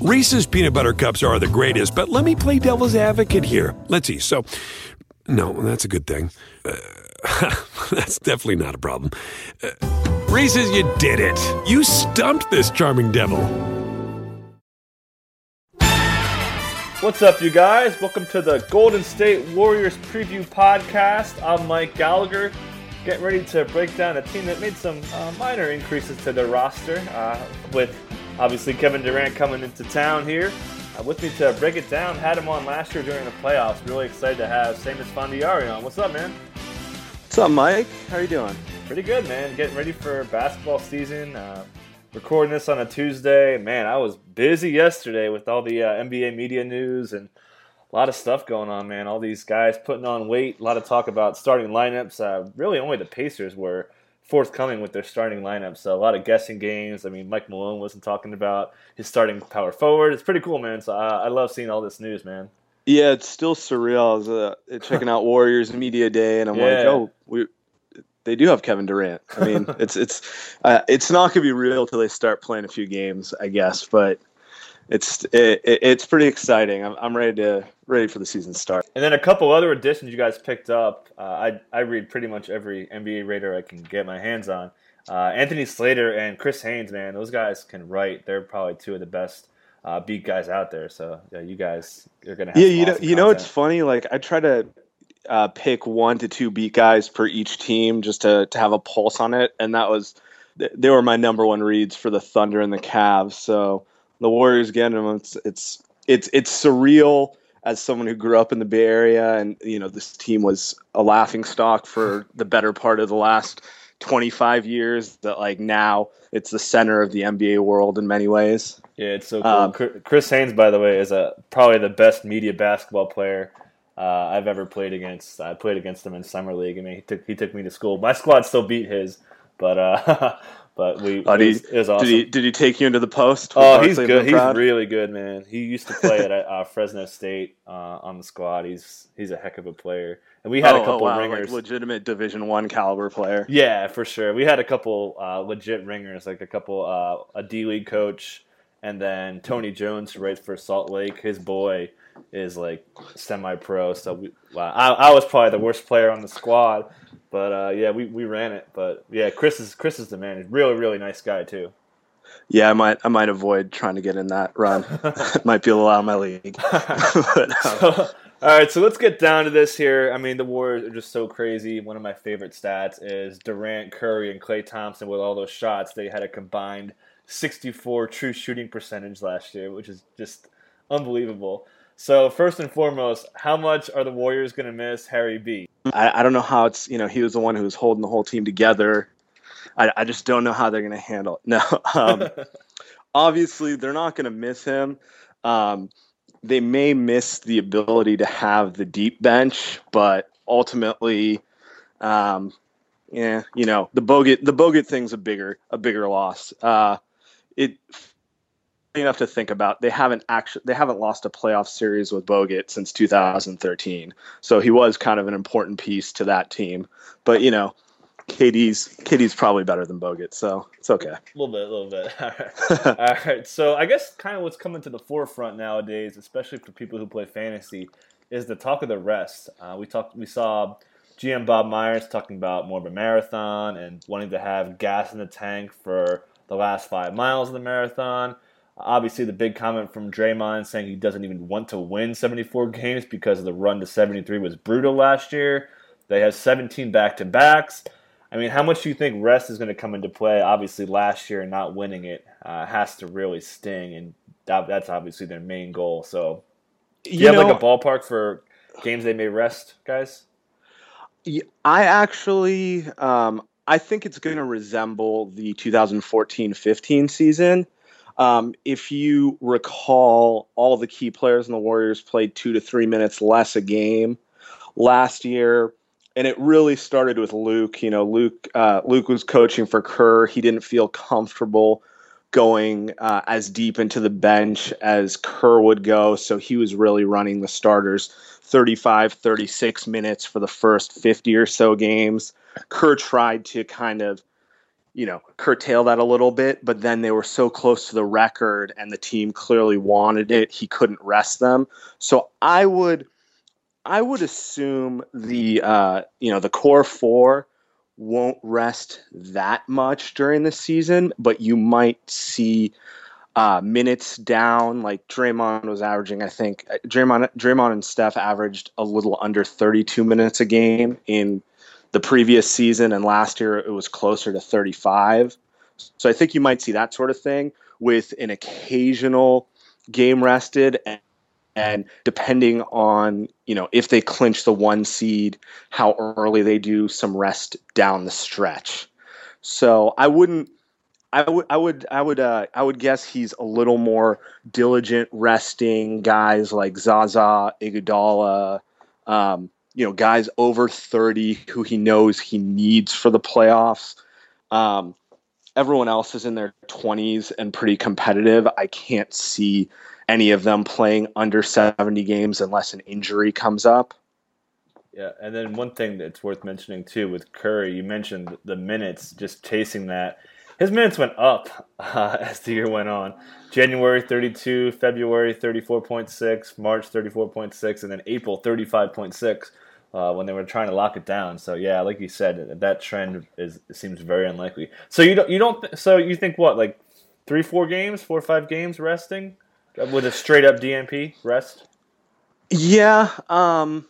Reese's peanut butter cups are the greatest, but let me play devil's advocate here. Let's see. So, no, that's a good thing. Uh, that's definitely not a problem. Uh, Reese's, you did it. You stumped this charming devil. What's up, you guys? Welcome to the Golden State Warriors Preview Podcast. I'm Mike Gallagher, getting ready to break down a team that made some uh, minor increases to their roster, uh, with obviously Kevin Durant coming into town here. Uh, with me to break it down, had him on last year during the playoffs. Really excited to have Seamus Fondiari on. What's up, man? What's up, Mike? How are you doing? Pretty good, man. Getting ready for basketball season. Uh, recording this on a Tuesday. Man, I was busy yesterday with all the uh, NBA media news and a lot of stuff going on, man. All these guys putting on weight. A lot of talk about starting lineups. Uh, really, only the Pacers were forthcoming with their starting lineup. So a lot of guessing games. I mean, Mike Malone wasn't talking about his starting power forward. It's pretty cool, man. So uh, I love seeing all this news, man. Yeah, it's still surreal. I was uh, checking out Warriors Media Day, and I'm yeah. like, oh, we they do have Kevin Durant. I mean, it's it's uh, it's not gonna be real till they start playing a few games, I guess. But it's it, it's pretty exciting. I'm, I'm ready to ready for the season to start. And then a couple other additions you guys picked up. Uh, I I read pretty much every NBA Raider I can get my hands on. Uh, Anthony Slater and Chris Haynes, man, those guys can write. They're probably two of the best uh, beat guys out there. So yeah, you guys are gonna. yeah, you know, you know, it's funny. Like I try to uh, pick one to two beat guys per each team just to, to have a pulse on it. And that was, they were my number one reads for the Thunder and the Cavs. So the Warriors getting them, it's, it's, it's, it's surreal as someone who grew up in the Bay Area. And, you know, this team was a laughing stock for the better part of the last 25 years that like now it's the center of the NBA world in many ways. Yeah, it's so cool. Um, Chris Haynes, by the way, is a probably the best media basketball player uh, I've ever played against. I played against him in summer league. I mean, he took he took me to school. My squad still beat his, but uh, but we oh, it was awesome. Did he did he take you into the post? Oh, he's good. He's really good, man. He used to play at uh, Fresno State uh, on the squad. He's he's a heck of a player. And we had oh, a couple oh, wow. ringers, like legitimate Division One caliber player. Yeah, for sure. We had a couple uh, legit ringers, like a couple uh, a D League coach, and then Tony Jones, who writes for Salt Lake. His boy is like semi-pro. So we, wow, I, I, was probably the worst player on the squad, but uh, yeah, we, we ran it. But yeah, Chris is Chris is the man. He's really really nice guy too. Yeah, I might I might avoid trying to get in that run. might be a little out of my league. but, um. so, all right, so let's get down to this here. I mean, the Warriors are just so crazy. One of my favorite stats is Durant, Curry, and Klay Thompson with all those shots. They had a combined 64 true shooting percentage last year, which is just unbelievable. So first and foremost, how much are the Warriors going to miss Harry B? I, I don't know how it's you know he was the one who was holding the whole team together. I, I just don't know how they're going to handle it. No, um, obviously they're not going to miss him. Um, they may miss the ability to have the deep bench, but ultimately, um, yeah, you know the Bogut the Bogut thing's a bigger a bigger loss. Uh, it enough to think about. They haven't actually they haven't lost a playoff series with Bogut since 2013. So he was kind of an important piece to that team. But you know, KD's KD's probably better than Bogut, so it's okay. A little bit, a little bit. All right. All right. So I guess kind of what's coming to the forefront nowadays, especially for people who play fantasy, is the talk of the rest. Uh, we talked, we saw GM Bob Myers talking about more of a marathon and wanting to have gas in the tank for the last five miles of the marathon. Obviously, the big comment from Draymond saying he doesn't even want to win 74 games because of the run to 73 was brutal last year. They have 17 back to backs. I mean, how much do you think rest is going to come into play? Obviously, last year not winning it uh, has to really sting, and that, that's obviously their main goal. So, do you, you have know, like a ballpark for games they may rest, guys? I actually, um, I think it's going to resemble the 2014-15 season. Um, if you recall, all the key players in the Warriors played two to three minutes less a game last year, and it really started with Luke. You know, Luke uh, Luke was coaching for Kerr. He didn't feel comfortable going uh, as deep into the bench as Kerr would go, so he was really running the starters 35, 36 minutes for the first 50 or so games. Kerr tried to kind of you know, curtail that a little bit, but then they were so close to the record and the team clearly wanted it, he couldn't rest them. So I would I would assume the uh, you know, the core 4 won't rest that much during the season, but you might see uh, minutes down. Like Draymond was averaging, I think uh, Draymond, Draymond and Steph averaged a little under 32 minutes a game in the previous season, and last year it was closer to 35. So I think you might see that sort of thing with an occasional game rested and, and depending on you know if they clinch the one seed how early they do some rest down the stretch so i wouldn't I would, I would, I would, uh, I would guess he's a little more diligent, resting guys like Zaza, Iguodala, um, you know, guys over thirty who he knows he needs for the playoffs. Um, everyone else is in their twenties and pretty competitive. I can't see any of them playing under seventy games unless an injury comes up. Yeah, and then one thing that's worth mentioning too with Curry, you mentioned the minutes, just chasing that his minutes went up uh, as the year went on. January 32, February 34.6, March 34.6, and then April 35.6 uh, when they were trying to lock it down. So yeah, like you said, that trend is seems very unlikely. So you don't you don't so you think what like three four games, four or five games resting with a straight up DNP rest? Yeah, um,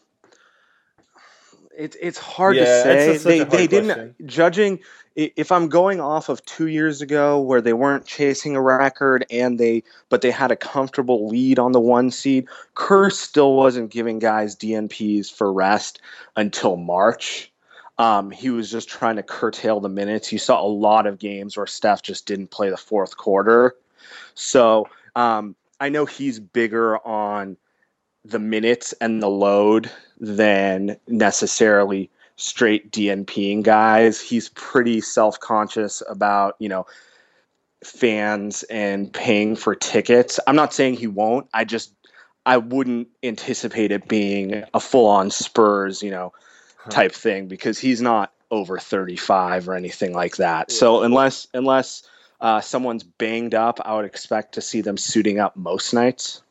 it's it's hard yeah, to say. They they didn't judging if I'm going off of two years ago where they weren't chasing a record and they but they had a comfortable lead on the one seed, Kerr still wasn't giving guys DNPs for rest until March. Um, he was just trying to curtail the minutes. You saw a lot of games where Steph just didn't play the fourth quarter. So um, I know he's bigger on the minutes and the load than necessarily straight DNPing guys. He's pretty self conscious about, you know, fans and paying for tickets. I'm not saying he won't. I just, I wouldn't anticipate it being a full on Spurs, you know, type thing because he's not over 35 or anything like that. Yeah. So unless, unless, uh, someone's banged up, I would expect to see them suiting up most nights.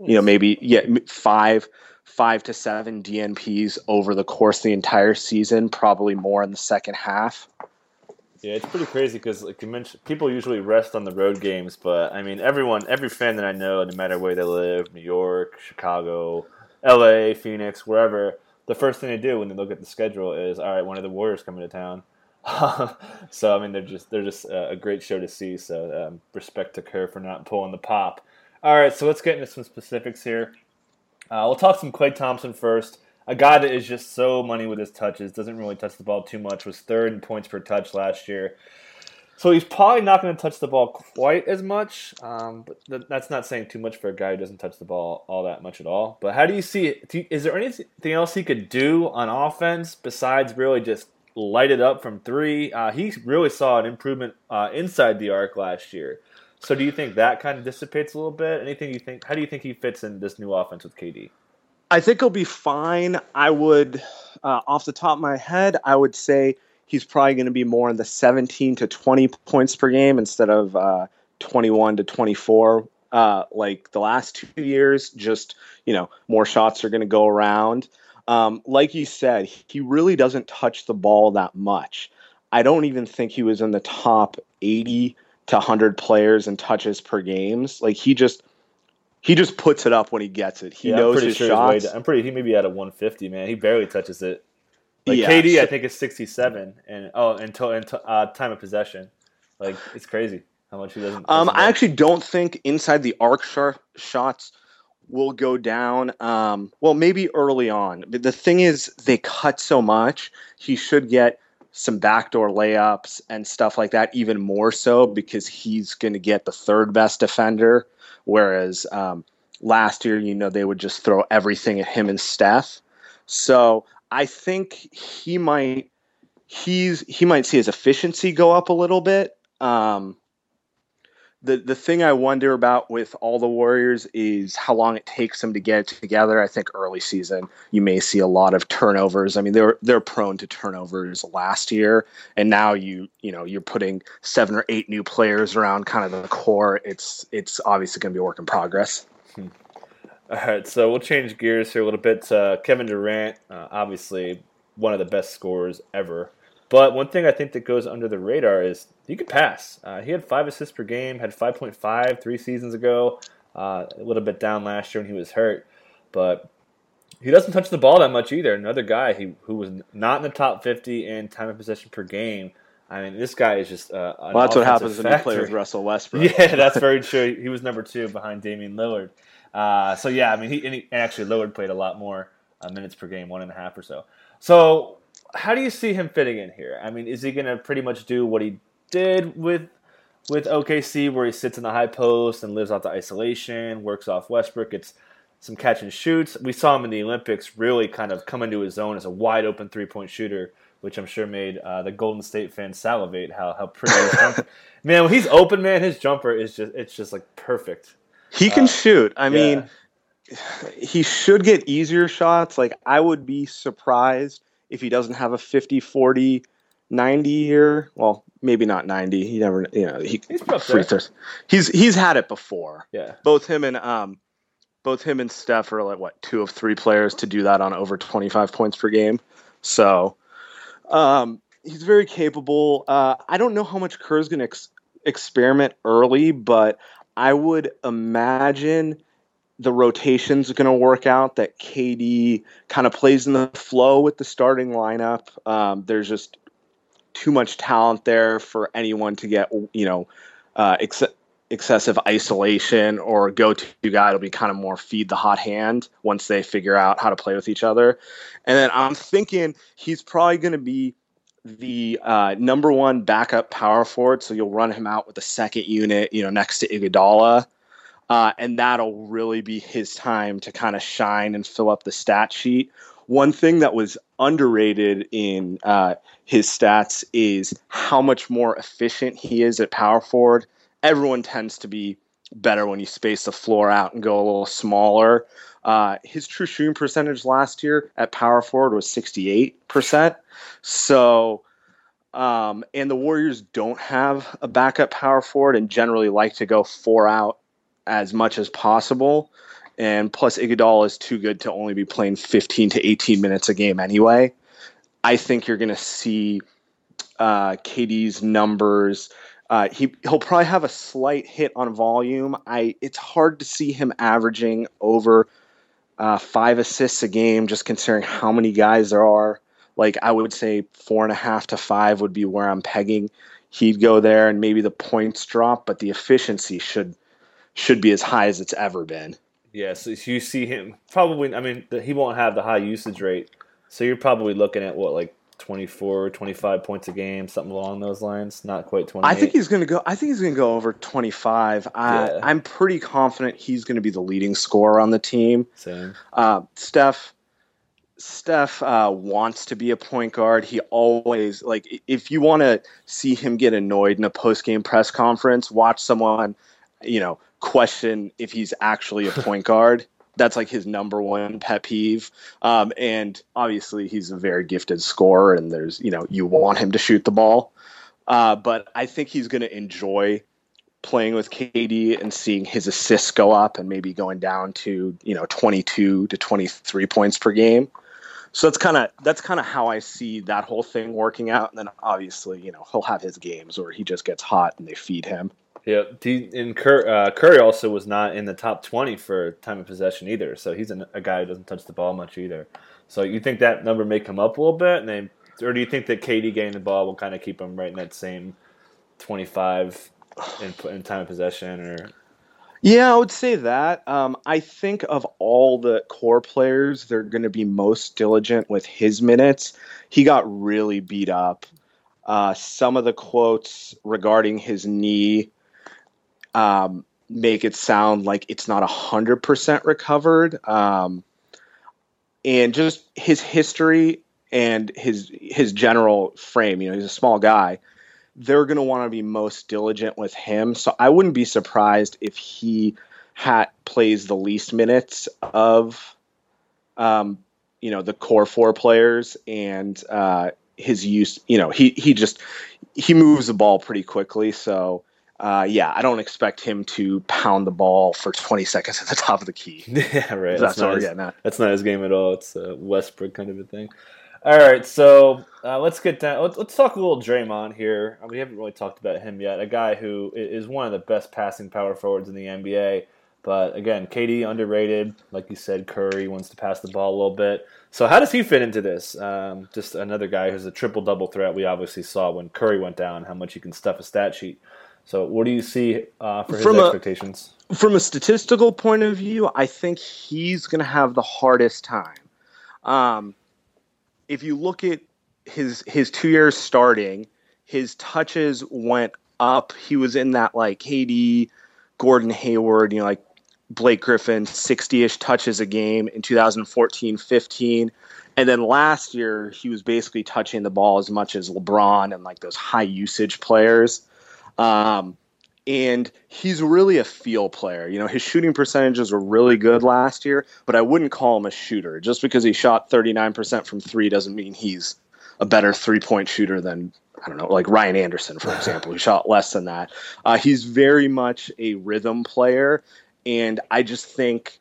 You know, maybe yeah, five five to seven DNPs over the course of the entire season, probably more in the second half. Yeah, it's pretty crazy because, like you mentioned, people usually rest on the road games, but I mean, everyone, every fan that I know, no matter where they live, New York, Chicago, L.A., Phoenix, wherever, the first thing they do when they look at the schedule is, all right, one of the Warriors coming to town. so I mean, they're just they're just a great show to see. So um, respect to Kerr for not pulling the pop. All right, so let's get into some specifics here. Uh, we'll talk some Klay Thompson first. A guy that is just so money with his touches, doesn't really touch the ball too much, was third in points per touch last year. So he's probably not going to touch the ball quite as much, um, but th- that's not saying too much for a guy who doesn't touch the ball all that much at all. But how do you see it? You, is there anything else he could do on offense besides really just light it up from three? Uh, he really saw an improvement uh, inside the arc last year. So do you think that kind of dissipates a little bit? Anything you think? How do you think he fits in this new offense with KD? I think he'll be fine. I would, uh, off the top of my head, I would say he's probably going to be more in the 17 to 20 points per game instead of uh, 21 to 24 uh, like the last two years. Just you know, more shots are going to go around. Um, like you said, he really doesn't touch the ball that much. I don't even think he was in the top 80 to 100 players and touches per games. Like he just he just puts it up when he gets it. He yeah, knows his sure shots. I'm pretty. He may be at a 150, man. He barely touches it. Like yeah, KD, I think is 67, and oh, and, to, and to, uh, time of possession, like it's crazy how much he doesn't. Um, I actually don't think inside the arc sh- shots will go down. Um, well, maybe early on, but the thing is, they cut so much. He should get some backdoor layups and stuff like that, even more so because he's going to get the third best defender. Whereas um, last year, you know, they would just throw everything at him and Steph. So I think he might he's he might see his efficiency go up a little bit. Um, the the thing I wonder about with all the Warriors is how long it takes them to get together. I think early season you may see a lot of turnovers. I mean they're they're prone to turnovers last year, and now you you know you're putting seven or eight new players around kind of the core. It's it's obviously going to be a work in progress. Hmm. All right, so we'll change gears here a little bit. Uh, Kevin Durant, uh, obviously one of the best scorers ever. But one thing I think that goes under the radar is he could pass. Uh, he had five assists per game, had 5.5 three seasons ago. Uh, a little bit down last year when he was hurt, but he doesn't touch the ball that much either. Another guy he, who was not in the top 50 in time of possession per game. I mean, this guy is just uh, well. That's what happens factory. when you play with Russell Westbrook. Yeah, that's very true. He was number two behind Damian Lillard. Uh, so yeah, I mean, he, and he actually Lillard played a lot more uh, minutes per game, one and a half or so. So how do you see him fitting in here? I mean, is he going to pretty much do what he did with with OKC, where he sits in the high post and lives off the isolation, works off Westbrook, gets some catch and shoots. We saw him in the Olympics really kind of come into his own as a wide open three point shooter, which I'm sure made uh, the Golden State fans salivate. How how pretty his jumper, man! When he's open, man, his jumper is just it's just like perfect. He can uh, shoot. I yeah. mean, he should get easier shots. Like I would be surprised if he doesn't have a 50 40 90 year. Well, maybe not 90. He never, you know, he he's free throws. He's he's had it before. Yeah. Both him and um both him and Steph are like what two of three players to do that on over 25 points per game. So, um, he's very capable. Uh, I don't know how much Kerr's going to ex- experiment early, but I would imagine the rotations going to work out, that KD kind of plays in the flow with the starting lineup. Um, there's just too much talent there for anyone to get, you know, uh, ex- excessive isolation or go to guy. It'll be kind of more feed the hot hand once they figure out how to play with each other. And then I'm thinking he's probably going to be the uh, number one backup power forward. So you'll run him out with the second unit, you know, next to Iguodala. Uh, and that'll really be his time to kind of shine and fill up the stat sheet. One thing that was underrated in uh, his stats is how much more efficient he is at power forward. Everyone tends to be better when you space the floor out and go a little smaller. Uh, his true shooting percentage last year at power forward was 68%. So, um, and the Warriors don't have a backup power forward and generally like to go four out as much as possible. And plus, Iguodala is too good to only be playing 15 to 18 minutes a game anyway. I think you're going to see uh, KD's numbers. Uh, he he'll probably have a slight hit on volume. I it's hard to see him averaging over uh, five assists a game, just considering how many guys there are. Like I would say, four and a half to five would be where I'm pegging. He'd go there, and maybe the points drop, but the efficiency should should be as high as it's ever been. Yeah, so you see him probably. I mean, he won't have the high usage rate, so you're probably looking at what like 24, 25 points a game, something along those lines. Not quite 20. I think he's going to go. I think he's going to go over 25. Yeah. I'm pretty confident he's going to be the leading scorer on the team. Same. Uh, Steph. Steph uh, wants to be a point guard. He always like if you want to see him get annoyed in a post game press conference, watch someone, you know, question if he's actually a point guard. That's like his number one pet peeve. Um, and obviously, he's a very gifted scorer, and there's, you know, you want him to shoot the ball. Uh, but I think he's going to enjoy playing with KD and seeing his assists go up and maybe going down to, you know, 22 to 23 points per game. So that's kind of that's kind of how I see that whole thing working out. And then obviously, you know, he'll have his games where he just gets hot and they feed him. Yeah, and Cur- uh, Curry also was not in the top twenty for time of possession either. So he's a, a guy who doesn't touch the ball much either. So you think that number may come up a little bit, and then, or do you think that KD getting the ball will kind of keep him right in that same twenty-five in, in time of possession, or? Yeah, I would say that. Um, I think of all the core players, they're going to be most diligent with his minutes. He got really beat up. Uh, some of the quotes regarding his knee um, make it sound like it's not a 100% recovered. Um, and just his history and his his general frame, you know, he's a small guy. they're going to want to be most diligent with him. So I wouldn't be surprised if he hat plays the least minutes of, um, you know, the core four players and uh, his use. You know, he he just he moves the ball pretty quickly. So uh, yeah, I don't expect him to pound the ball for 20 seconds at the top of the key. Yeah, right. That's, That's, not his, that's not his game at all. It's a Westbrook kind of a thing. All right, so uh, let's get down. Let's, let's talk a little Draymond here. Uh, We haven't really talked about him yet. A guy who is one of the best passing power forwards in the NBA. But again, KD underrated. Like you said, Curry wants to pass the ball a little bit. So how does he fit into this? Um, just another guy who's a triple double threat. We obviously saw when Curry went down how much he can stuff a stat sheet. So what do you see uh, for his From a- expectations? From a statistical point of view, I think he's going to have the hardest time. Um, if you look at his his two years starting, his touches went up. He was in that like KD, Gordon Hayward, you know, like Blake Griffin, 60 ish touches a game in 2014 15. And then last year, he was basically touching the ball as much as LeBron and like those high usage players. Um, and he's really a feel player. You know, his shooting percentages were really good last year, but I wouldn't call him a shooter. Just because he shot 39% from three doesn't mean he's a better three point shooter than, I don't know, like Ryan Anderson, for example, who shot less than that. Uh, he's very much a rhythm player. And I just think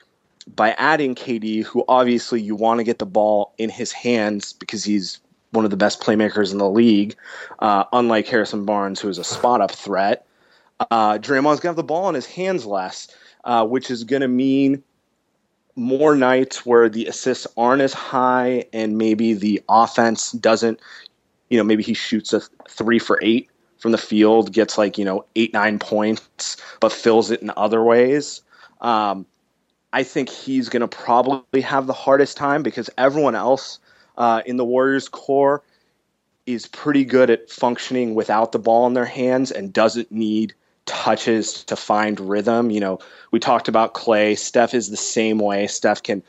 by adding KD, who obviously you want to get the ball in his hands because he's one of the best playmakers in the league, uh, unlike Harrison Barnes, who is a spot up threat uh, Draymond's gonna have the ball in his hands less, uh, which is gonna mean more nights where the assists aren't as high and maybe the offense doesn't, you know, maybe he shoots a three for eight from the field, gets like you know eight nine points, but fills it in other ways. Um, I think he's gonna probably have the hardest time because everyone else uh, in the Warriors core is pretty good at functioning without the ball in their hands and doesn't need touches to find rhythm. You know, we talked about Clay. Steph is the same way. Steph can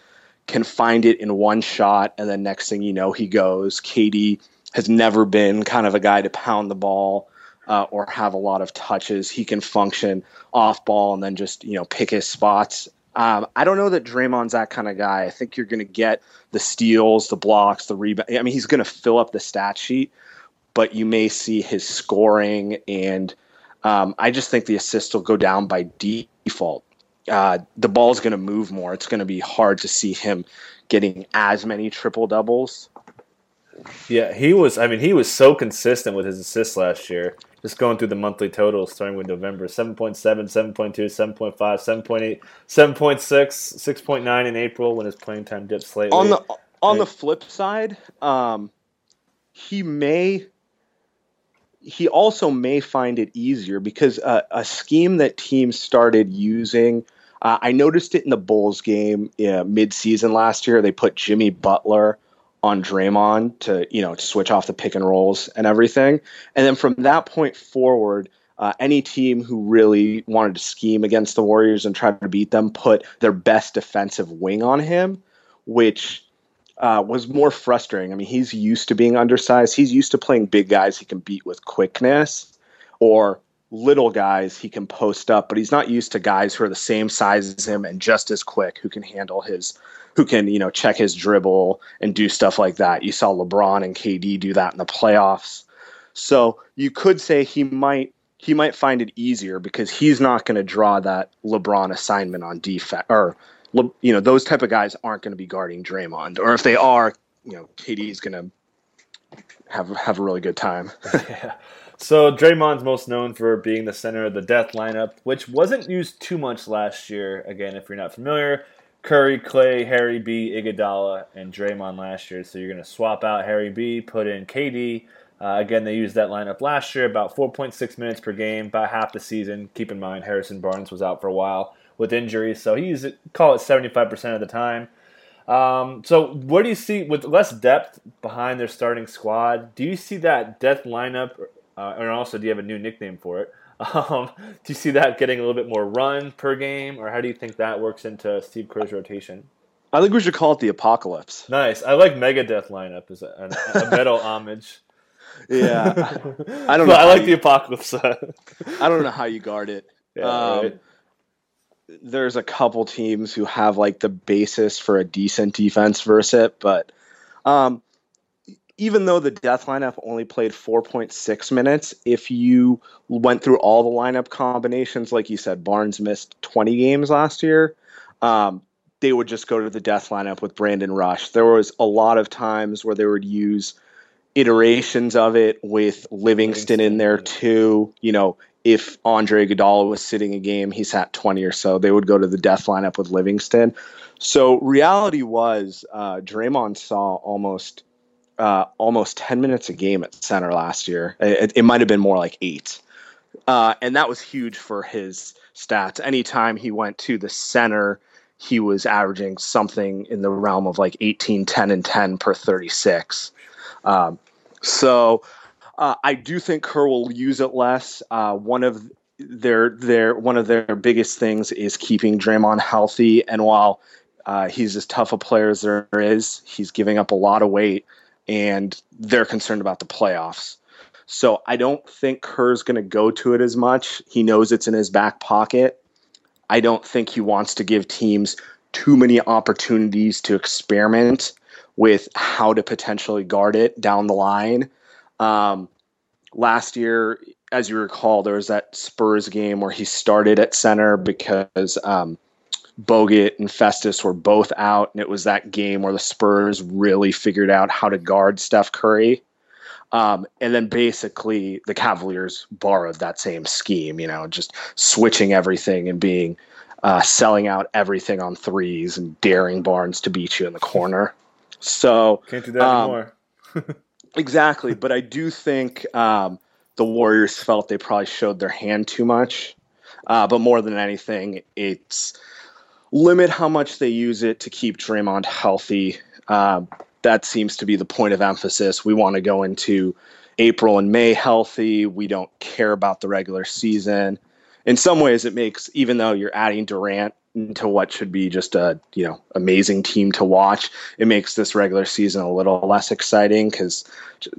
can find it in one shot, and then next thing you know, he goes. KD has never been kind of a guy to pound the ball uh, or have a lot of touches. He can function off ball and then just you know pick his spots. Um, I don't know that Draymond's that kind of guy. I think you're going to get the steals, the blocks, the rebound. I mean, he's going to fill up the stat sheet, but you may see his scoring and um, I just think the assists will go down by default. Uh, the ball's going to move more. It's going to be hard to see him getting as many triple doubles. Yeah, he was. I mean, he was so consistent with his assists last year. Just going through the monthly totals, starting with November 7.7, 7.2, 7.5, 7.8, 7.6, 6.9 in April when his playing time dipped slightly. On the on Right. the flip side, um, he may he also may find it easier because uh, a scheme that teams started using. Uh, I noticed it in the Bulls game uh, mid-season last year. They put Jimmy Butler on Draymond to you know to switch off the pick and rolls and everything. And then from that point forward, uh, any team who really wanted to scheme against the Warriors and try to beat them put their best defensive wing on him, which uh, was more frustrating. I mean, he's used to being undersized. He's used to playing big guys he can beat with quickness, or little guys he can post up. But he's not used to guys who are the same size as him and just as quick, who can handle his, who can you know check his dribble and do stuff like that. You saw LeBron and KD do that in the playoffs. So you could say he might he might find it easier because he's not going to draw that LeBron assignment on defense or you know those type of guys aren't going to be guarding Draymond or if they are you know KD is going to have have a really good time. yeah. So Draymond's most known for being the center of the death lineup, which wasn't used too much last year. Again, if you're not familiar, Curry, Clay, Harry B, Iguodala, and Draymond last year. So you're going to swap out Harry B, put in KD. Uh, again, they used that lineup last year, about 4.6 minutes per game, about half the season. Keep in mind, Harrison Barnes was out for a while with injuries, so he's call it 75% of the time. Um, so, what do you see with less depth behind their starting squad? Do you see that death lineup, uh, and also do you have a new nickname for it? Um, do you see that getting a little bit more run per game, or how do you think that works into Steve Kerr's rotation? I think we should call it the apocalypse. Nice. I like Megadeth lineup as a, a, a metal homage. yeah, I don't know. I like you, the apocalypse. I don't know how you guard it. Yeah, um, right. There's a couple teams who have like the basis for a decent defense versus it, but um, even though the death lineup only played 4.6 minutes, if you went through all the lineup combinations, like you said, Barnes missed 20 games last year. Um, they would just go to the death lineup with Brandon Rush. There was a lot of times where they would use iterations of it with Livingston, in there too. You know, if Andre Iguodala was sitting a game, he sat 20 or so. They would go to the death lineup with Livingston. So reality was, uh, Draymond saw almost uh, almost 10 minutes a game at center last year. It, it might have been more like eight. Uh, and that was huge for his stats. Anytime he went to the center, he was averaging something in the realm of like 18, 10, and 10 per 36. Um, so uh, I do think Kerr will use it less. Uh, one of their their one of their biggest things is keeping Draymond healthy. And while uh, he's as tough a player as there is, he's giving up a lot of weight and they're concerned about the playoffs. So I don't think Kerr's going to go to it as much. He knows it's in his back pocket. I don't think he wants to give teams too many opportunities to experiment with how to potentially guard it down the line. Um, last year, as you recall, there was that Spurs game where he started at center because um, Bogut and Festus were both out, and it was that game where the Spurs really figured out how to guard Steph Curry. Um, and then basically the Cavaliers borrowed that same scheme, you know, just switching everything and being uh, selling out everything on threes and daring Barnes to beat you in the corner. So can't do that um, anymore. exactly, but I do think um, the Warriors felt they probably showed their hand too much. Uh, but more than anything, it's limit how much they use it to keep Draymond healthy. Uh, that seems to be the point of emphasis. We want to go into April and May healthy. We don't care about the regular season. In some ways, it makes even though you're adding Durant into what should be just a you know amazing team to watch, it makes this regular season a little less exciting because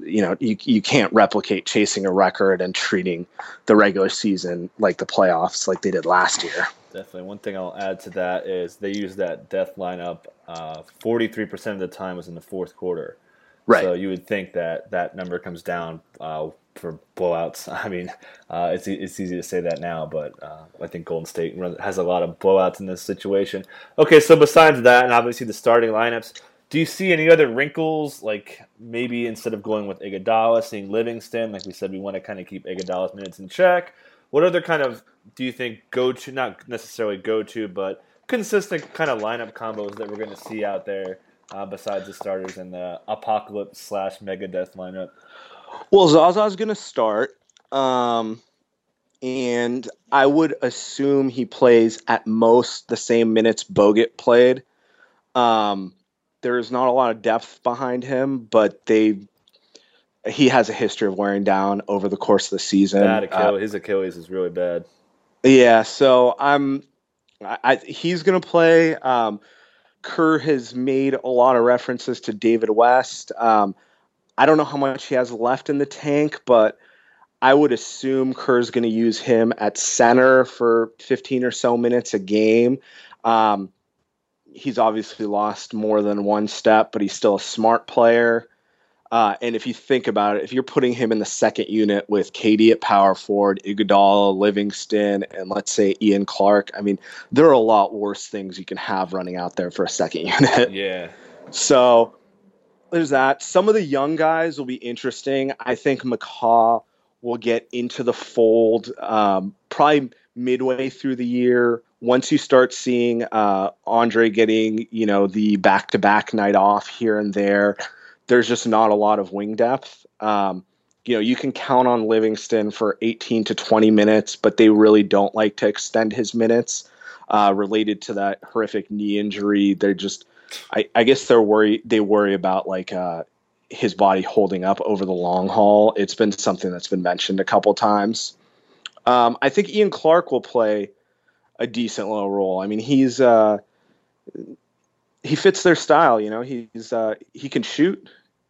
you know you you can't replicate chasing a record and treating the regular season like the playoffs like they did last year. Definitely. One thing I'll add to that is they use that death lineup. Uh, forty-three percent of the time was in the fourth quarter. Right. So you would think that that number comes down uh, for blowouts. I mean, uh, it's it's easy to say that now, but uh, I think Golden State has a lot of blowouts in this situation. Okay, so besides that, and obviously the starting lineups, do you see any other wrinkles? Like maybe instead of going with Iguodala, seeing Livingston. Like we said, we want to kind of keep Iguodala's minutes in check. What other kind of do you think go to not necessarily go to, but consistent kind of lineup combos that we're going to see out there uh, besides the starters and the apocalypse slash megadeth lineup? Well, Zaza's going to start, um, and I would assume he plays at most the same minutes Bogut played. Um, there's not a lot of depth behind him, but they he has a history of wearing down over the course of the season. Bad Achilles. Uh, his Achilles is really bad. Yeah, so I'm. I, he's going to play. Um, Kerr has made a lot of references to David West. Um, I don't know how much he has left in the tank, but I would assume Kerr's going to use him at center for 15 or so minutes a game. Um, he's obviously lost more than one step, but he's still a smart player. Uh, and if you think about it, if you're putting him in the second unit with KD at power forward, Iguodala, Livingston, and let's say Ian Clark, I mean, there are a lot worse things you can have running out there for a second unit. Yeah. So there's that. Some of the young guys will be interesting. I think McCaw will get into the fold um, probably midway through the year. Once you start seeing uh, Andre getting, you know, the back-to-back night off here and there there's just not a lot of wing depth. Um, you know, you can count on Livingston for 18 to 20 minutes, but they really don't like to extend his minutes uh, related to that horrific knee injury. They're just, I, I guess they're worried. They worry about like uh, his body holding up over the long haul. It's been something that's been mentioned a couple times. Um, I think Ian Clark will play a decent little role. I mean, he's uh, he fits their style. You know, he's uh, he can shoot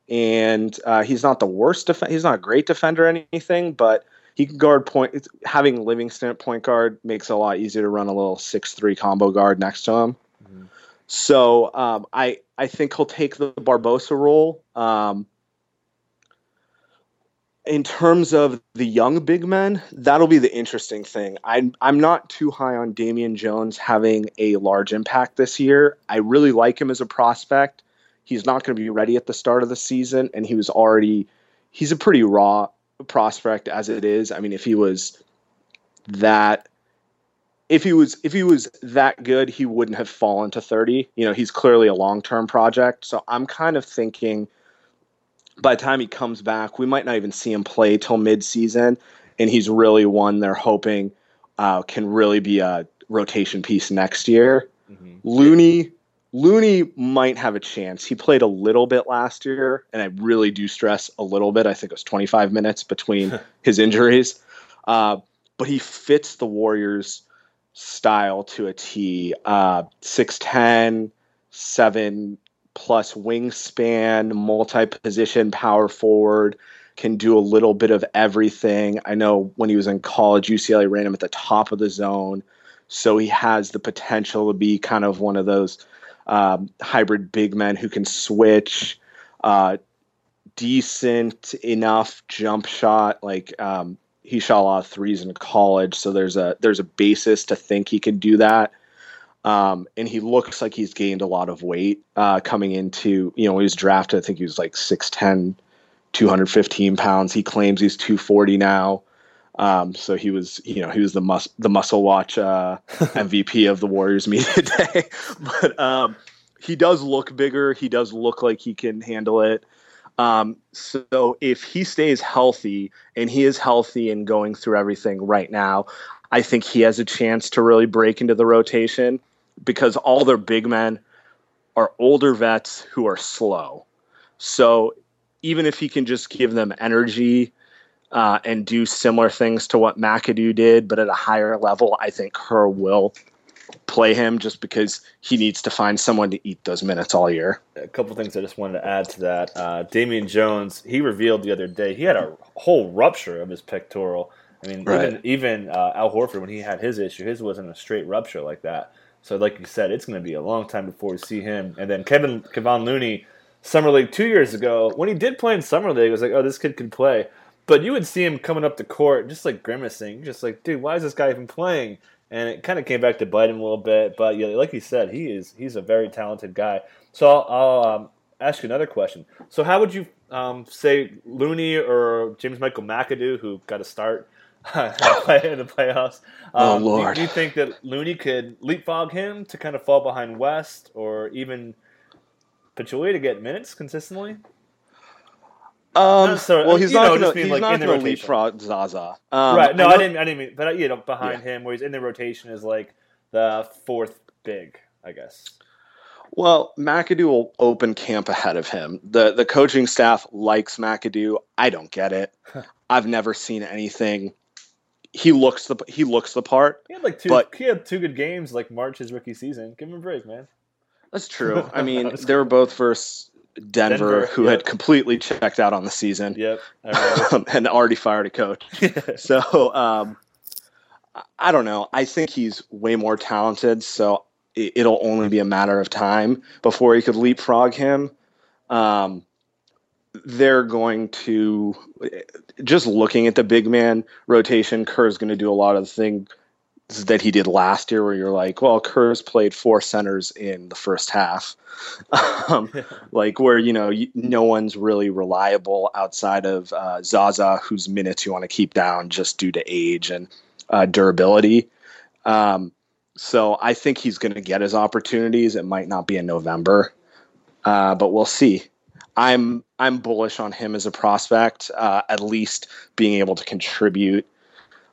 and uh, he's not the worst. Def- he's not a great defender or anything, but he can guard point. Having Livingston at point guard makes it a lot easier to run a little six three combo guard next to him. Mm-hmm. So um, I I think he'll take the Barbosa role. Um, in terms of the young big men, that'll be the interesting thing. I'm I'm not too high on Damian Jones having a large impact this year. I really like him as a prospect. He's not going to be ready at the start of the season, and he was already he's a pretty raw prospect as it is. I mean, if he was that if he was if he was that good, he wouldn't have fallen to 30. You know, he's clearly a long-term project. So I'm kind of thinking by the time he comes back, we might not even see him play till mid-season, and he's really one they're hoping uh, can really be a rotation piece next year. Mm-hmm. Looney Looney might have a chance. He played a little bit last year, and I really do stress a little bit. I think it was 25 minutes between his injuries, uh, but he fits the Warriors' style to a T. Uh, 6'10, 7 plus wingspan, multi position power forward, can do a little bit of everything. I know when he was in college, UCLA ran him at the top of the zone. So he has the potential to be kind of one of those um, hybrid big men who can switch, uh, decent enough jump shot. Like um, he shot a lot of threes in college, so there's a there's a basis to think he can do that. Um, and he looks like he's gained a lot of weight uh, coming into, you know, he was drafted, I think he was like 6'10, 215 pounds. He claims he's 240 now. Um, so he was, you know, he was the mus- the muscle watch uh, MVP of the Warriors media today. but um, he does look bigger. He does look like he can handle it. Um, so if he stays healthy and he is healthy and going through everything right now, I think he has a chance to really break into the rotation because all their big men are older vets who are slow. So even if he can just give them energy uh, and do similar things to what McAdoo did, but at a higher level, I think Kerr will play him just because he needs to find someone to eat those minutes all year. A couple things I just wanted to add to that. Uh, Damian Jones, he revealed the other day he had a whole rupture of his pectoral. I mean, right. even even uh, Al Horford when he had his issue, his wasn't a straight rupture like that. So, like you said, it's going to be a long time before we see him. And then Kevin Kevon Looney, summer league two years ago, when he did play in summer league, it was like, oh, this kid can play. But you would see him coming up the court, just like grimacing, just like, dude, why is this guy even playing? And it kind of came back to bite him a little bit. But yeah, like you said, he is he's a very talented guy. So I'll, I'll um, ask you another question. So how would you um, say Looney or James Michael McAdoo, who got a start? in the playoffs. Oh, um, oh Lord! Do, do, you think that Looney could leapfrog him to kind of fall behind West, or even Pachulia to get minutes consistently? Um, so, well, he's not going to he's like not going to leapfrog Zaza. Um, right? No, I, I, didn't. I didn't mean. But you know, behind yeah. him, where he's in the rotation, is like the fourth big, I guess. Well, McAdoo will open camp ahead of him. the The coaching staff likes McAdoo. I don't get it. I've never seen anything he looks the he looks the part. He had like two. But, he had two good games like March his rookie season. Give him a break, man. That's true. I mean, they were both versus Denver, Denver who yep. had completely checked out on the season. Yep. And already fired a coach. so um, I don't know. I think he's way more talented. So it, will only be a matter of time before he could leapfrog him. Um, they're going to just looking at the big man rotation. Kerr's going to do a lot of the things that he did last year, where you're like, well, Kerr's played four centers in the first half, um, like where you know no one's really reliable outside of uh, Zaza, whose minutes you want to keep down just due to age and uh, durability. Um, so I think he's going to get his opportunities. It might not be in November, uh, but we'll see. I'm I'm bullish on him as a prospect, uh, at least being able to contribute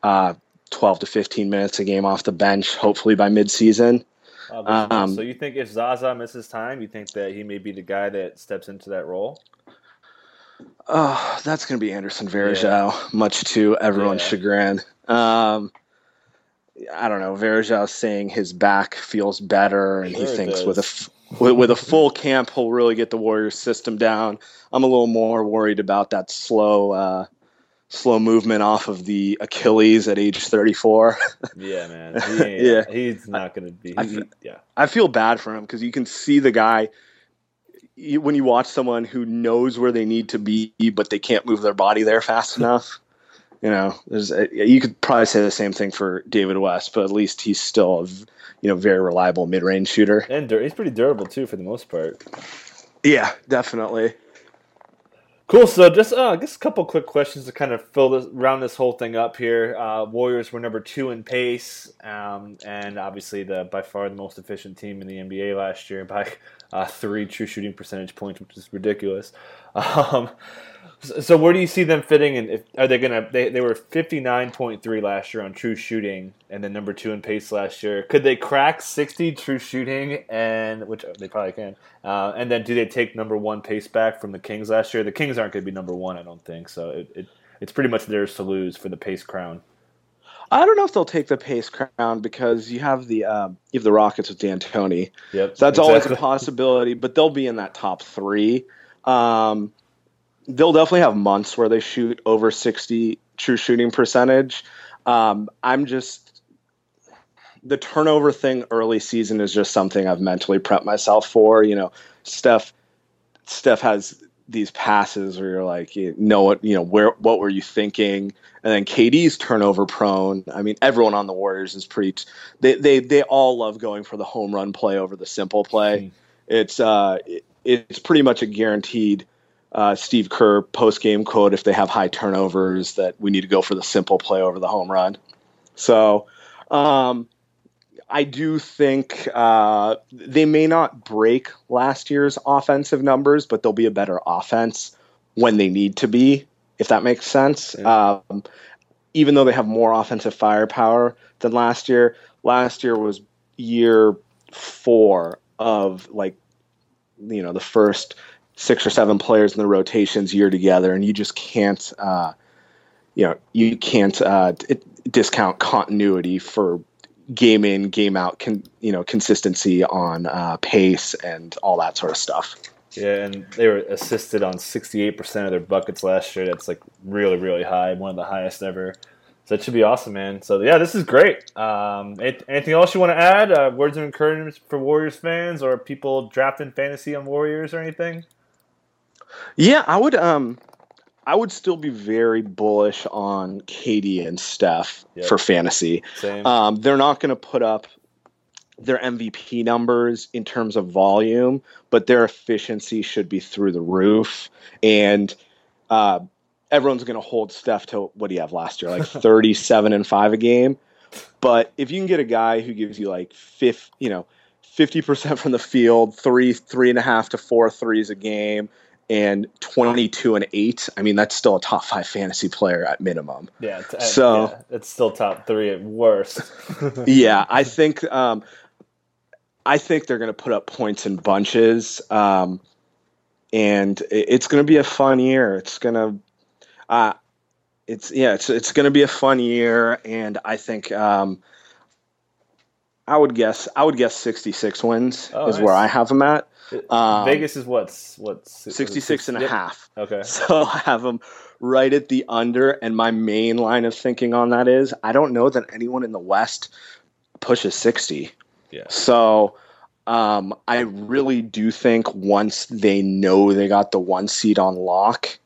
uh, 12 to 15 minutes a game off the bench, hopefully by midseason. Uh, um, so you think if Zaza misses time, you think that he may be the guy that steps into that role? Oh, that's going to be Anderson Varejao, yeah. much to everyone's yeah. chagrin. Um, I don't know. Varejao saying his back feels better, and sure he thinks with a with, with a full camp, he'll really get the Warriors system down. I'm a little more worried about that slow, uh, slow movement off of the Achilles at age 34. yeah, man. He yeah, he's not going to be. I, he, yeah, I feel bad for him because you can see the guy when you watch someone who knows where they need to be, but they can't move their body there fast enough. You know, there's a, you could probably say the same thing for David West, but at least he's still a you know very reliable mid range shooter. And he's pretty durable too for the most part. Yeah, definitely. Cool. So just uh, guess a couple quick questions to kind of fill this round this whole thing up here. Uh, Warriors were number two in pace, um, and obviously the by far the most efficient team in the NBA last year by uh, three true shooting percentage points, which is ridiculous. Um, so where do you see them fitting? And are they gonna? They, they were fifty nine point three last year on true shooting, and then number two in pace last year. Could they crack sixty true shooting? And which they probably can. Uh, and then do they take number one pace back from the Kings last year? The Kings aren't going to be number one, I don't think. So it, it it's pretty much theirs to lose for the pace crown. I don't know if they'll take the pace crown because you have the um, you have the Rockets with D'Antoni. Yep, so that's exactly. always a possibility, but they'll be in that top three. Um, they'll definitely have months where they shoot over 60 true shooting percentage. Um, I'm just the turnover thing early season is just something I've mentally prepped myself for. You know, Steph Steph has these passes where you're like, you know what, you know, where what were you thinking? And then KD's turnover prone. I mean, everyone on the Warriors is pretty. They they they all love going for the home run play over the simple play. Mm. It's uh, it, it's pretty much a guaranteed uh, Steve Kerr post game quote if they have high turnovers that we need to go for the simple play over the home run. So um, I do think uh, they may not break last year's offensive numbers, but they'll be a better offense when they need to be, if that makes sense. Yeah. Um, even though they have more offensive firepower than last year, last year was year four of like, you know, the first six or seven players in the rotations year together, and you just can't, uh, you know, you can't uh, discount continuity for game in, game out, con- you know, consistency on uh, pace and all that sort of stuff. Yeah, and they were assisted on 68% of their buckets last year. That's like really, really high, one of the highest ever. So it should be awesome, man. So yeah, this is great. Um, anything else you want to add? Uh, words of encouragement for Warriors fans or people drafting fantasy on Warriors or anything? Yeah, I would. Um, I would still be very bullish on KD and Steph yep. for fantasy. Um, they're not going to put up their MVP numbers in terms of volume, but their efficiency should be through the roof. And uh, everyone's going to hold Steph to what do you have last year, like thirty-seven and five a game. But if you can get a guy who gives you like fifth, you know, fifty percent from the field, three, three and a half to four threes a game and 22 and 8 i mean that's still a top five fantasy player at minimum. Yeah so yeah, it's still top three at worst. Yeah i think um, i think they're going to put up points in bunches um, and it's going to be a fun year. It's going to uh, it's yeah it's, it's going to be a fun year and i think um, i would guess i would guess 66 wins oh, is nice. where i have them at um, Vegas is what's what's 66 and a half. Okay. So I have them right at the under and my main line of thinking on that is I don't know that anyone in the West pushes 60. Yeah. So um, I really do think once they know they got the one seat on lock,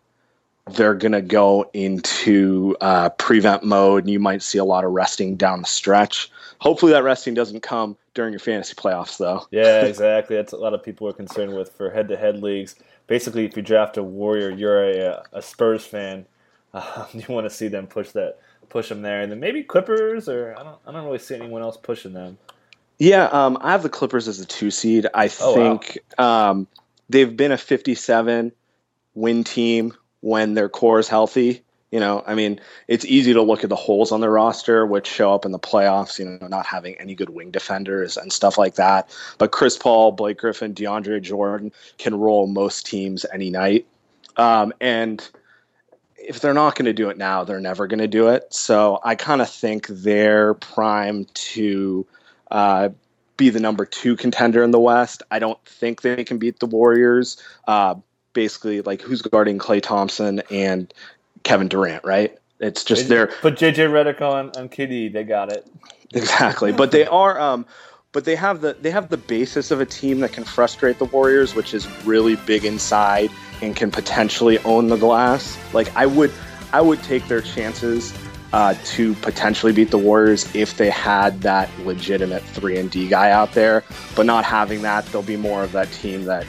they're going to go into uh, prevent mode and you might see a lot of resting down the stretch. Hopefully that resting doesn't come during your fantasy playoffs, though. yeah, exactly. That's a lot of people are concerned with for head-to-head leagues. Basically, if you draft a Warrior, you're a, a Spurs fan. Um, you want to see them push that, push them there, and then maybe Clippers, or I don't, I don't really see anyone else pushing them. Yeah, um, I have the Clippers as a two seed. I oh, think wow. um, they've been a 57 win team when their core is healthy. You know, I mean, it's easy to look at the holes on the roster, which show up in the playoffs, you know, not having any good wing defenders and stuff like that. But Chris Paul, Blake Griffin, DeAndre Jordan can roll most teams any night. Um, and if they're not going to do it now, they're never going to do it. So I kind of think they're primed to uh, be the number two contender in the West. I don't think they can beat the Warriors. Uh, basically, like who's guarding Klay Thompson and Kevin Durant, right? It's just they're put JJ Redick on on KD. They got it exactly, but they are. Um, but they have the they have the basis of a team that can frustrate the Warriors, which is really big inside and can potentially own the glass. Like I would, I would take their chances uh, to potentially beat the Warriors if they had that legitimate three and D guy out there. But not having that, they'll be more of that team that,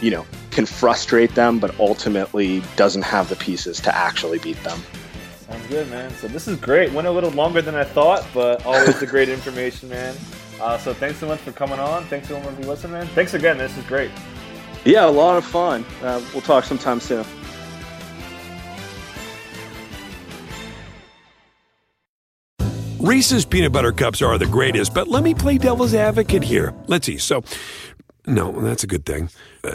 you know, can frustrate them, but ultimately doesn't have the pieces to actually beat them. Sounds good, man. So this is great. Went a little longer than I thought, but always the great information, man. Uh, so thanks so much for coming on. Thanks so much for listening, man. Thanks again. This is great. Yeah, a lot of fun. Uh, we'll talk sometime soon. Reese's peanut butter cups are the greatest, but let me play devil's advocate here. Let's see. So, no, that's a good thing. Uh,